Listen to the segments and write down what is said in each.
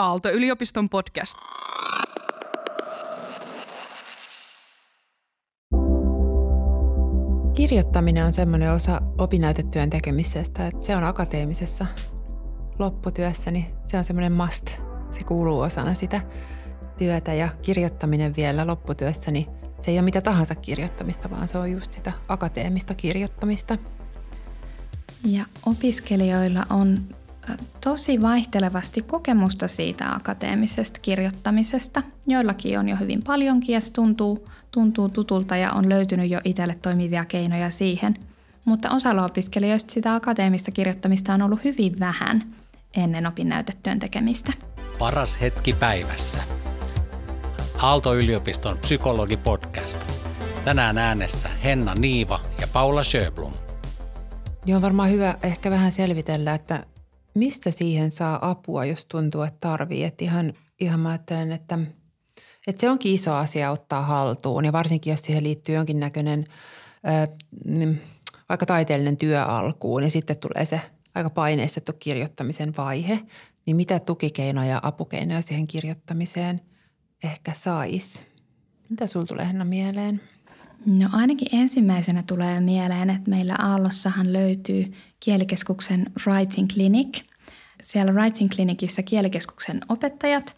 Aalto-yliopiston podcast. Kirjoittaminen on sellainen osa opinnäytetyön tekemisestä, että se on akateemisessa lopputyössä, niin se on semmoinen must. Se kuuluu osana sitä työtä ja kirjoittaminen vielä lopputyössä, niin se ei ole mitä tahansa kirjoittamista, vaan se on just sitä akateemista kirjoittamista. Ja opiskelijoilla on tosi vaihtelevasti kokemusta siitä akateemisesta kirjoittamisesta. Joillakin on jo hyvin paljonkin ja se tuntuu, tuntuu tutulta ja on löytynyt jo itselle toimivia keinoja siihen. Mutta osalla opiskelijoista sitä akateemista kirjoittamista on ollut hyvin vähän ennen opinnäytetyön tekemistä. Paras hetki päivässä. Aalto-yliopiston psykologi-podcast. Tänään äänessä Henna Niiva ja Paula Sjöblom. Niin on varmaan hyvä ehkä vähän selvitellä, että mistä siihen saa apua, jos tuntuu, että tarvii. Että ihan, ihan mä ajattelen, että, että se onkin iso asia ottaa haltuun ja varsinkin, jos siihen liittyy jonkinnäköinen ö, vaikka taiteellinen työ alkuun ja sitten tulee se aika paineistettu kirjoittamisen vaihe, niin mitä tukikeinoja ja apukeinoja siihen kirjoittamiseen ehkä saisi? Mitä sulla tulee Henna mieleen? No ainakin ensimmäisenä tulee mieleen, että meillä Aallossahan löytyy kielikeskuksen Writing Clinic. Siellä Writing Clinicissa kielikeskuksen opettajat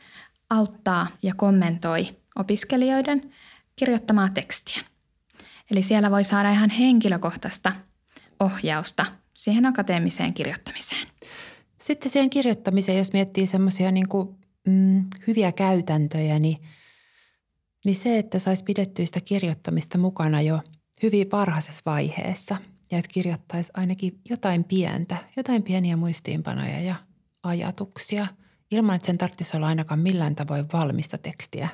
auttaa ja kommentoi opiskelijoiden kirjoittamaa tekstiä. Eli siellä voi saada ihan henkilökohtaista ohjausta siihen akateemiseen kirjoittamiseen. Sitten siihen kirjoittamiseen, jos miettii semmoisia niin mm, hyviä käytäntöjä, niin, niin se, että saisi pidettyä sitä kirjoittamista mukana jo hyvin varhaisessa vaiheessa ja että kirjoittaisi ainakin jotain pientä, jotain pieniä muistiinpanoja ja ajatuksia ilman, että sen tarvitsisi olla ainakaan millään tavoin valmista tekstiä,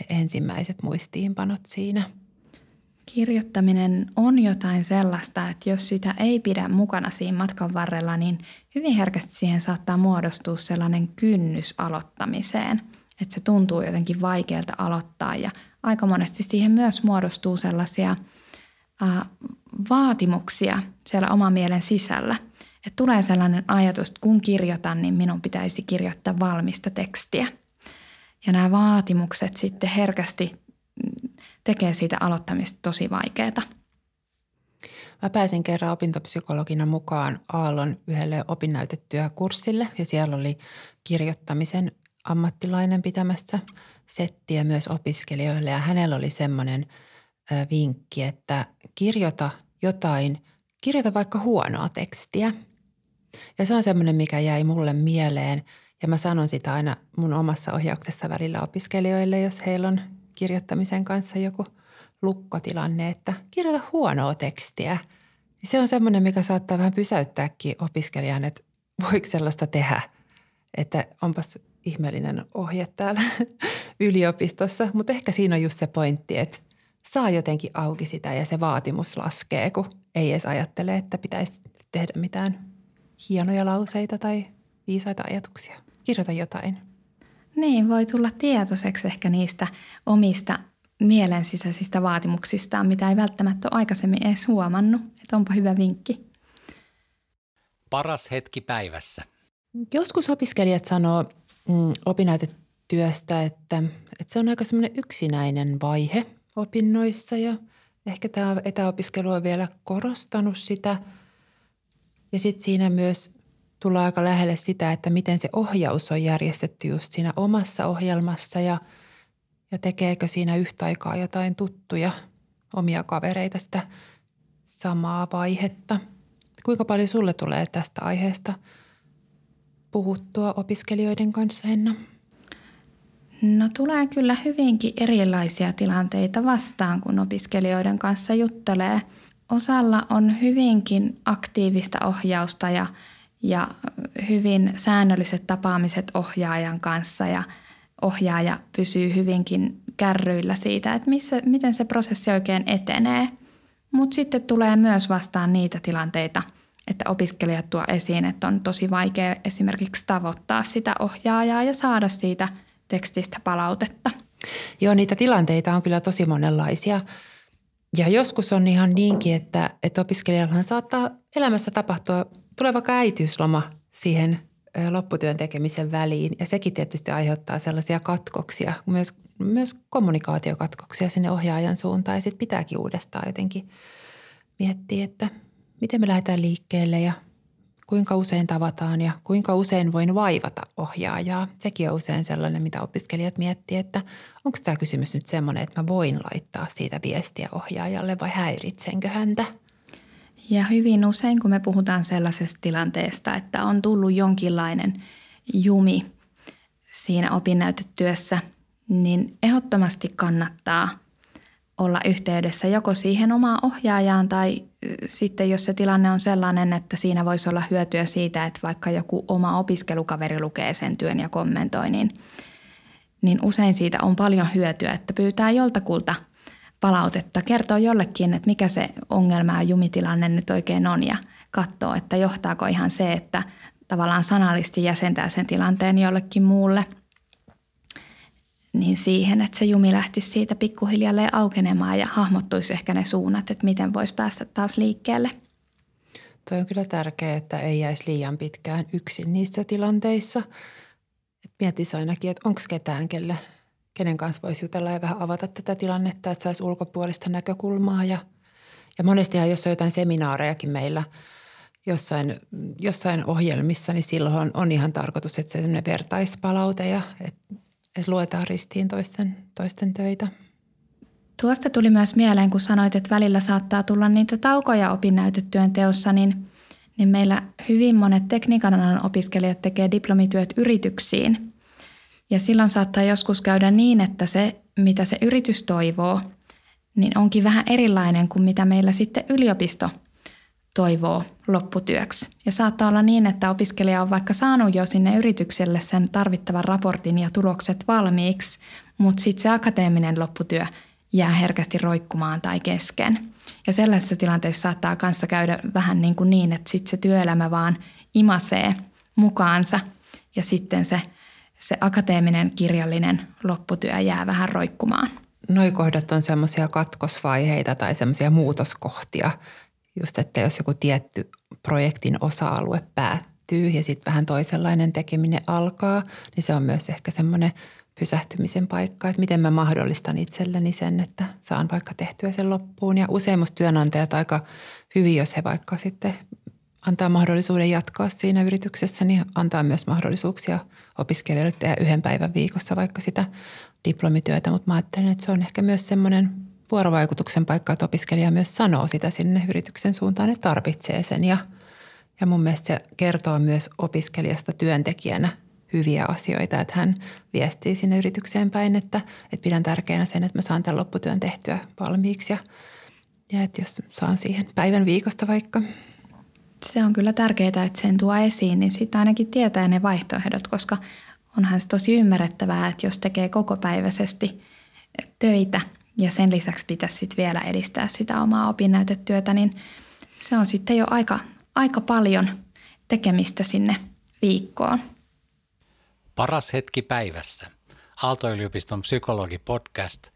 ne ensimmäiset muistiinpanot siinä – Kirjoittaminen on jotain sellaista, että jos sitä ei pidä mukana siinä matkan varrella, niin hyvin herkästi siihen saattaa muodostua sellainen kynnys aloittamiseen. Että se tuntuu jotenkin vaikealta aloittaa ja aika monesti siihen myös muodostuu sellaisia ää, vaatimuksia siellä oman mielen sisällä. Että tulee sellainen ajatus, että kun kirjoitan, niin minun pitäisi kirjoittaa valmista tekstiä. Ja nämä vaatimukset sitten herkästi tekee siitä aloittamista tosi vaikeaa. Mä pääsin kerran opintopsykologina mukaan Aallon yhdelle opinnäytetyökurssille ja siellä oli kirjoittamisen ammattilainen pitämässä settiä myös opiskelijoille ja hänellä oli semmoinen vinkki, että kirjoita jotain, kirjoita vaikka huonoa tekstiä. Ja se on semmoinen, mikä jäi mulle mieleen ja mä sanon sitä aina mun omassa ohjauksessa välillä opiskelijoille, jos heillä on kirjoittamisen kanssa joku lukkotilanne, että kirjoita huonoa tekstiä. Se on semmoinen, mikä saattaa vähän pysäyttääkin opiskelijan, että voiko sellaista tehdä, että onpas ihmeellinen ohje täällä yliopistossa. Mutta ehkä siinä on just se pointti, että saa jotenkin auki sitä ja se vaatimus laskee, kun ei edes ajattele, että pitäisi tehdä mitään hienoja lauseita tai viisaita ajatuksia. Kirjoita jotain. Niin, voi tulla tietoiseksi ehkä niistä omista mielensisäisistä vaatimuksistaan, mitä ei välttämättä ole aikaisemmin edes huomannut. Että onpa hyvä vinkki. Paras hetki päivässä. Joskus opiskelijat sanoo mm, opinnäytetyöstä, että, että se on aika semmoinen yksinäinen vaihe opinnoissa ja ehkä tämä etäopiskelu on vielä korostanut sitä. Ja sitten siinä myös tullaan aika lähelle sitä, että miten se ohjaus on järjestetty just siinä omassa ohjelmassa ja, ja tekeekö siinä yhtä aikaa jotain tuttuja omia kavereita sitä samaa vaihetta. Kuinka paljon sulle tulee tästä aiheesta puhuttua opiskelijoiden kanssa, Henna? No tulee kyllä hyvinkin erilaisia tilanteita vastaan, kun opiskelijoiden kanssa juttelee. Osalla on hyvinkin aktiivista ohjausta ja ja hyvin säännölliset tapaamiset ohjaajan kanssa ja ohjaaja pysyy hyvinkin kärryillä siitä, että missä, miten se prosessi oikein etenee. Mutta sitten tulee myös vastaan niitä tilanteita, että opiskelijat tuo esiin, että on tosi vaikea esimerkiksi tavoittaa sitä ohjaajaa ja saada siitä tekstistä palautetta. Joo, niitä tilanteita on kyllä tosi monenlaisia. Ja joskus on ihan niinkin, että, että opiskelijallahan saattaa elämässä tapahtua tulee vaikka äitiysloma siihen lopputyön tekemisen väliin. Ja sekin tietysti aiheuttaa sellaisia katkoksia, myös, myös kommunikaatiokatkoksia sinne ohjaajan suuntaan. Ja sitten pitääkin uudestaan jotenkin miettiä, että miten me lähdetään liikkeelle ja kuinka usein tavataan ja kuinka usein voin vaivata ohjaajaa. Sekin on usein sellainen, mitä opiskelijat miettii, että onko tämä kysymys nyt semmoinen, että mä voin laittaa siitä viestiä ohjaajalle vai häiritsenkö häntä – ja hyvin usein, kun me puhutaan sellaisesta tilanteesta, että on tullut jonkinlainen jumi siinä opinnäytetyössä, niin ehdottomasti kannattaa olla yhteydessä joko siihen omaan ohjaajaan tai sitten jos se tilanne on sellainen, että siinä voisi olla hyötyä siitä, että vaikka joku oma opiskelukaveri lukee sen työn ja kommentoi, niin, niin usein siitä on paljon hyötyä, että pyytää joltakulta – palautetta, kertoo jollekin, että mikä se ongelma ja jumitilanne nyt oikein on ja katsoo, että johtaako ihan se, että tavallaan sanallisesti jäsentää sen tilanteen jollekin muulle, niin siihen, että se jumi lähtisi siitä pikkuhiljalleen aukenemaan ja hahmottuisi ehkä ne suunnat, että miten voisi päästä taas liikkeelle. Toi on kyllä tärkeää, että ei jäisi liian pitkään yksin niissä tilanteissa. Et mietisi ainakin, että onko ketään, kelle kenen kanssa voisi jutella ja vähän avata tätä tilannetta, että saisi ulkopuolista näkökulmaa. Ja, ja monestihan, jos on jotain seminaarejakin meillä jossain, jossain ohjelmissa, niin silloin on ihan tarkoitus, että se vertaispalaute ja että, että luetaan ristiin toisten, toisten töitä. Tuosta tuli myös mieleen, kun sanoit, että välillä saattaa tulla niitä taukoja opinnäytetyön teossa, niin, niin meillä hyvin monet tekniikan alan opiskelijat tekee diplomityöt yrityksiin – ja silloin saattaa joskus käydä niin, että se, mitä se yritys toivoo, niin onkin vähän erilainen kuin mitä meillä sitten yliopisto toivoo lopputyöksi. Ja saattaa olla niin, että opiskelija on vaikka saanut jo sinne yritykselle sen tarvittavan raportin ja tulokset valmiiksi, mutta sitten se akateeminen lopputyö jää herkästi roikkumaan tai kesken. Ja sellaisessa tilanteessa saattaa kanssa käydä vähän niin, kuin niin että sitten se työelämä vaan imasee mukaansa ja sitten se – se akateeminen kirjallinen lopputyö jää vähän roikkumaan. Noi kohdat on semmoisia katkosvaiheita tai semmoisia muutoskohtia, just että jos joku tietty projektin osa-alue päättyy ja sitten vähän toisenlainen tekeminen alkaa, niin se on myös ehkä semmoinen pysähtymisen paikka, että miten mä mahdollistan itselleni sen, että saan vaikka tehtyä sen loppuun. Ja usein musta työnantajat aika hyvin, jos he vaikka sitten antaa mahdollisuuden jatkaa siinä yrityksessä, niin antaa myös mahdollisuuksia opiskelijoille tehdä yhden päivän viikossa vaikka sitä diplomityötä. Mutta mä ajattelen, että se on ehkä myös semmoinen vuorovaikutuksen paikka, että opiskelija myös sanoo sitä sinne yrityksen suuntaan, että tarvitsee sen. Ja, ja mun mielestä se kertoo myös opiskelijasta työntekijänä hyviä asioita, että hän viestii sinne yritykseen päin, että, että pidän tärkeänä sen, että mä saan tämän lopputyön tehtyä valmiiksi ja, ja että jos saan siihen päivän viikosta vaikka – se on kyllä tärkeää, että sen tuo esiin, niin sitten ainakin tietää ne vaihtoehdot, koska onhan se tosi ymmärrettävää, että jos tekee kokopäiväisesti töitä ja sen lisäksi pitäisi sitten vielä edistää sitä omaa opinnäytetyötä, niin se on sitten jo aika, aika paljon tekemistä sinne viikkoon. Paras hetki päivässä. Aalto-yliopiston psykologipodcast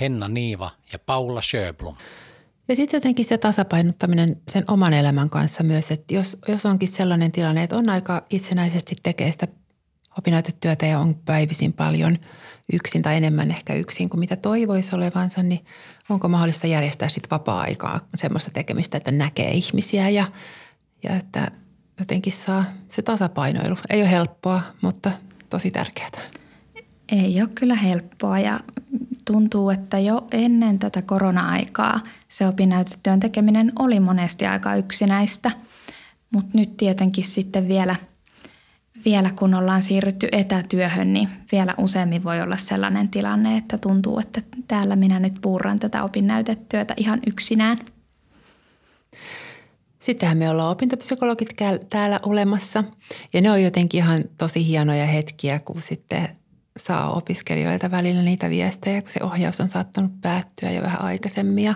Henna Niiva ja Paula Sjöblom. Ja sitten jotenkin se tasapainottaminen sen oman elämän kanssa myös, että jos, jos onkin sellainen tilanne, että on aika itsenäisesti tekee sitä opinnäytetyötä ja on päivisin paljon yksin tai enemmän ehkä yksin kuin mitä toivoisi olevansa, niin onko mahdollista järjestää sitten vapaa-aikaa semmoista tekemistä, että näkee ihmisiä ja, ja että jotenkin saa se tasapainoilu. Ei ole helppoa, mutta tosi tärkeää. Ei ole kyllä helppoa ja tuntuu, että jo ennen tätä korona-aikaa se opinnäytetyön tekeminen oli monesti aika yksinäistä. Mutta nyt tietenkin sitten vielä, vielä kun ollaan siirrytty etätyöhön, niin vielä useammin voi olla sellainen tilanne, että tuntuu, että täällä minä nyt puurran tätä opinnäytetyötä ihan yksinään. Sittenhän me ollaan opintopsykologit täällä olemassa ja ne on jotenkin ihan tosi hienoja hetkiä, kun sitten saa opiskelijoilta välillä niitä viestejä, kun se ohjaus on saattanut päättyä jo vähän aikaisemmin ja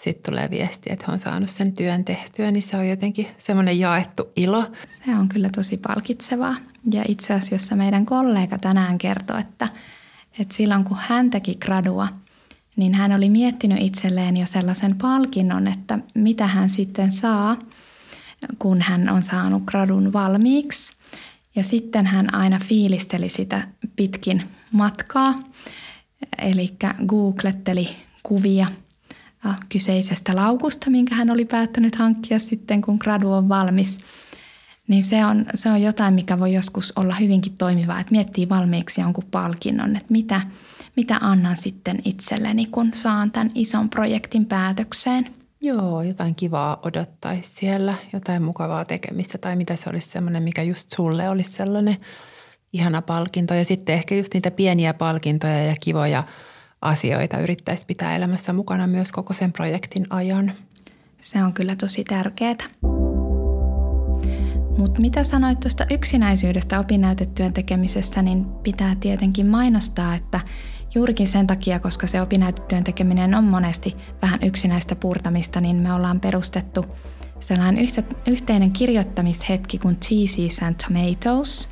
sitten tulee viesti, että he on saanut sen työn tehtyä, niin se on jotenkin semmoinen jaettu ilo. Se on kyllä tosi palkitsevaa. Ja itse asiassa meidän kollega tänään kertoi, että, että silloin kun hän teki gradua, niin hän oli miettinyt itselleen jo sellaisen palkinnon, että mitä hän sitten saa, kun hän on saanut gradun valmiiksi. Ja sitten hän aina fiilisteli sitä pitkin matkaa, eli googletteli kuvia kyseisestä laukusta, minkä hän oli päättänyt hankkia sitten, kun gradu on valmis. Niin se on, se on jotain, mikä voi joskus olla hyvinkin toimivaa, että miettii valmiiksi jonkun palkinnon, että mitä, mitä annan sitten itselleni, kun saan tämän ison projektin päätökseen – Joo, jotain kivaa odottaisi siellä, jotain mukavaa tekemistä tai mitä se olisi semmoinen, mikä just sulle olisi sellainen ihana palkinto. Ja sitten ehkä just niitä pieniä palkintoja ja kivoja asioita yrittäisi pitää elämässä mukana myös koko sen projektin ajan. Se on kyllä tosi tärkeää. Mutta mitä sanoit tuosta yksinäisyydestä opinnäytetyön tekemisessä, niin pitää tietenkin mainostaa, että Juurikin sen takia, koska se opinnäytetyön tekeminen on monesti vähän yksinäistä purtamista, niin me ollaan perustettu sellainen yhteinen kirjoittamishetki kuin Cheesies and Tomatoes,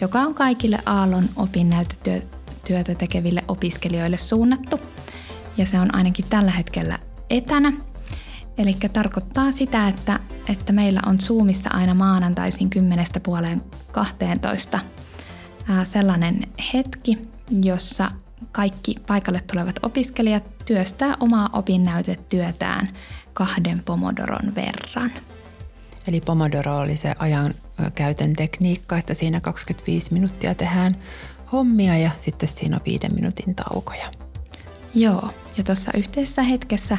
joka on kaikille Aallon opinnäytetyötä tekeville opiskelijoille suunnattu. Ja se on ainakin tällä hetkellä etänä. Eli tarkoittaa sitä, että, että meillä on Zoomissa aina maanantaisin 10 puoleen 12 sellainen hetki, jossa kaikki paikalle tulevat opiskelijat työstää omaa opinnäytetyötään kahden pomodoron verran. Eli pomodoro oli se ajan käytön tekniikka, että siinä 25 minuuttia tehdään hommia ja sitten siinä on viiden minuutin taukoja. Joo, ja tuossa yhteisessä hetkessä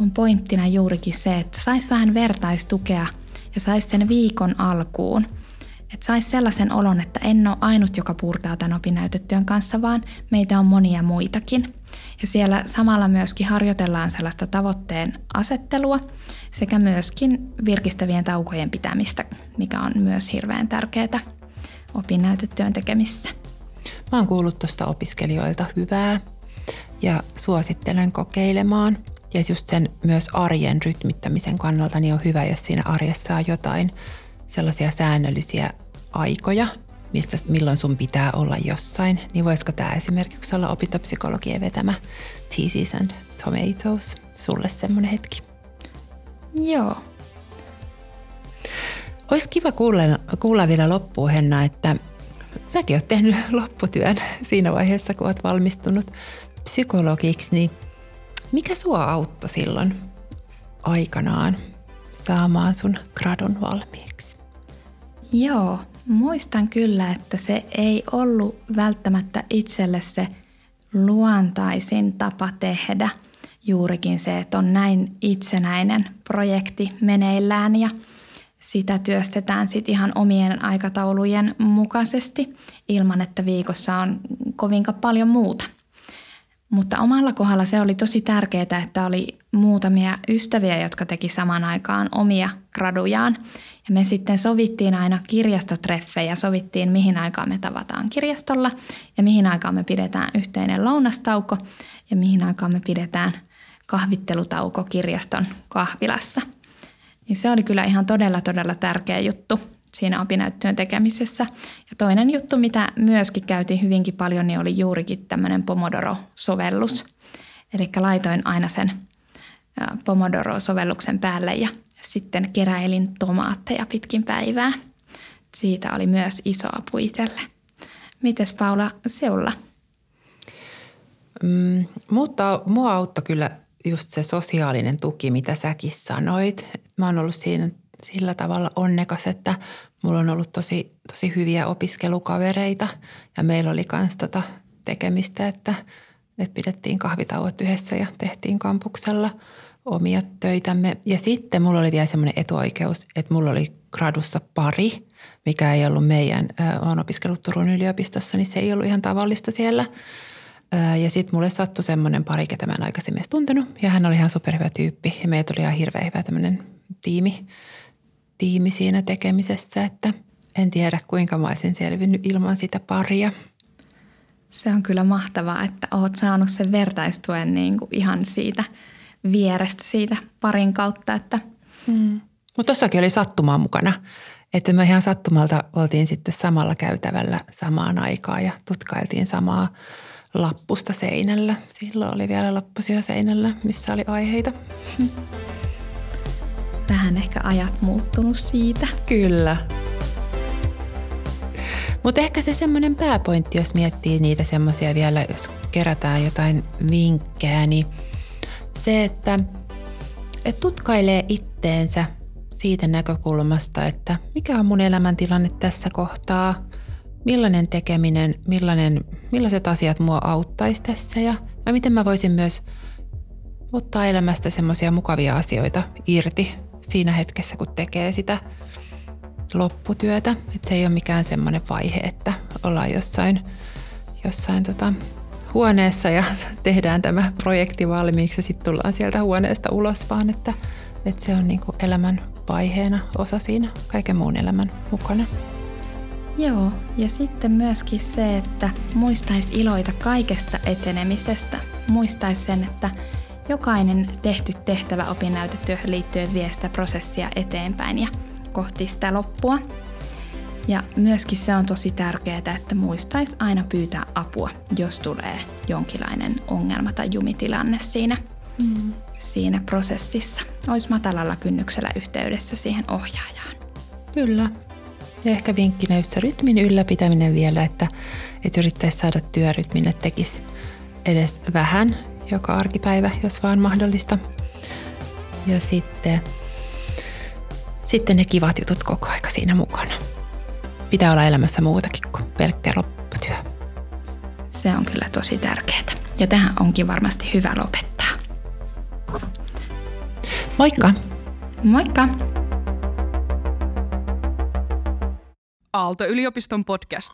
on pointtina juurikin se, että saisi vähän vertaistukea ja saisi sen viikon alkuun – että saisi sellaisen olon, että en ole ainut, joka purtaa tämän opinnäytetyön kanssa, vaan meitä on monia muitakin. Ja siellä samalla myöskin harjoitellaan sellaista tavoitteen asettelua sekä myöskin virkistävien taukojen pitämistä, mikä on myös hirveän tärkeää opinnäytetyön tekemissä. Mä oon kuullut tuosta opiskelijoilta hyvää ja suosittelen kokeilemaan. Ja just sen myös arjen rytmittämisen kannalta niin on hyvä, jos siinä arjessa on jotain sellaisia säännöllisiä aikoja, mistä, milloin sun pitää olla jossain, niin voisiko tämä esimerkiksi olla opintopsykologien vetämä Cheeses and Tomatoes sulle semmoinen hetki? Joo. Olisi kiva kuulla, kuulla vielä loppuun, Henna, että säkin oot tehnyt lopputyön siinä vaiheessa, kun oot valmistunut psykologiksi, niin mikä sua auttoi silloin aikanaan saamaan sun gradun valmiiksi? Joo, muistan kyllä, että se ei ollut välttämättä itselle se luontaisin tapa tehdä. Juurikin se, että on näin itsenäinen projekti meneillään ja sitä työstetään sitten ihan omien aikataulujen mukaisesti ilman, että viikossa on kovinka paljon muuta. Mutta omalla kohdalla se oli tosi tärkeää, että oli muutamia ystäviä, jotka teki saman aikaan omia gradujaan. Ja me sitten sovittiin aina kirjastotreffejä, sovittiin mihin aikaan me tavataan kirjastolla ja mihin aikaan me pidetään yhteinen lounastauko ja mihin aikaan me pidetään kahvittelutauko kirjaston kahvilassa. Niin se oli kyllä ihan todella todella tärkeä juttu siinä opinnäyttöön tekemisessä. Ja toinen juttu, mitä myöskin käytiin hyvinkin paljon, niin oli juurikin tämmöinen Pomodoro-sovellus. Eli laitoin aina sen Pomodoro-sovelluksen päälle ja sitten keräilin tomaatteja pitkin päivää. Siitä oli myös iso apu itselle. Mites Paula seulla? Mm, mutta mua auttoi kyllä just se sosiaalinen tuki, mitä säkin sanoit. Mä oon ollut siinä sillä tavalla onnekas, että mulla on ollut tosi, tosi hyviä opiskelukavereita ja meillä oli myös tota tekemistä, että, että pidettiin kahvitauot yhdessä ja tehtiin kampuksella – omia töitämme. Ja sitten mulla oli vielä semmoinen etuoikeus, että mulla oli gradussa pari, mikä ei ollut meidän, olen opiskellut Turun yliopistossa, niin se ei ollut ihan tavallista siellä. Ja sitten mulle sattui semmoinen pari, ketä mä en aikaisemmin tuntenut. Ja hän oli ihan superhyvä tyyppi ja meitä oli ihan hirveän hyvä tämmöinen tiimi, tiimi siinä tekemisessä, että en tiedä kuinka mä olisin selvinnyt ilman sitä paria. Se on kyllä mahtavaa, että oot saanut sen vertaistuen niin kuin ihan siitä – vierestä siitä parin kautta. Että. Mm. Mutta tossakin oli sattumaa mukana. Että me ihan sattumalta oltiin sitten samalla käytävällä samaan aikaan ja tutkailtiin samaa lappusta seinällä. Silloin oli vielä lappusia seinällä, missä oli aiheita. Vähän ehkä ajat muuttunut siitä. Kyllä. Mutta ehkä se semmoinen pääpointti, jos miettii niitä semmoisia vielä, jos kerätään jotain vinkkejä, niin se, että, että tutkailee itteensä siitä näkökulmasta, että mikä on mun elämäntilanne tässä kohtaa, millainen tekeminen, millainen, millaiset asiat mua auttaisi tässä ja, ja miten mä voisin myös ottaa elämästä semmoisia mukavia asioita irti siinä hetkessä, kun tekee sitä lopputyötä. Että se ei ole mikään semmoinen vaihe, että ollaan jossain, jossain tota, huoneessa ja tehdään tämä projekti valmiiksi ja sitten tullaan sieltä huoneesta ulos, vaan että, että se on niin kuin elämän vaiheena osa siinä kaiken muun elämän mukana. Joo, ja sitten myöskin se, että muistaisi iloita kaikesta etenemisestä. Muistaisi sen, että jokainen tehty tehtävä opinnäytetyöhön liittyen vie sitä prosessia eteenpäin ja kohti sitä loppua. Ja myöskin se on tosi tärkeää, että muistaisi aina pyytää apua, jos tulee jonkinlainen ongelma tai jumitilanne siinä, mm. siinä prosessissa. Olisi matalalla kynnyksellä yhteydessä siihen ohjaajaan. Kyllä. Ja ehkä vinkkinä just se rytmin ylläpitäminen vielä, että, että yrittäisi saada työrytmin, että tekisi edes vähän joka arkipäivä, jos vaan mahdollista. Ja sitten, sitten ne kivat jutut koko aika siinä mukana. Pitää olla elämässä muutakin kuin pelkkä lopputyö. Se on kyllä tosi tärkeää. Ja tähän onkin varmasti hyvä lopettaa. Moikka! Moikka! Aalto-yliopiston podcast.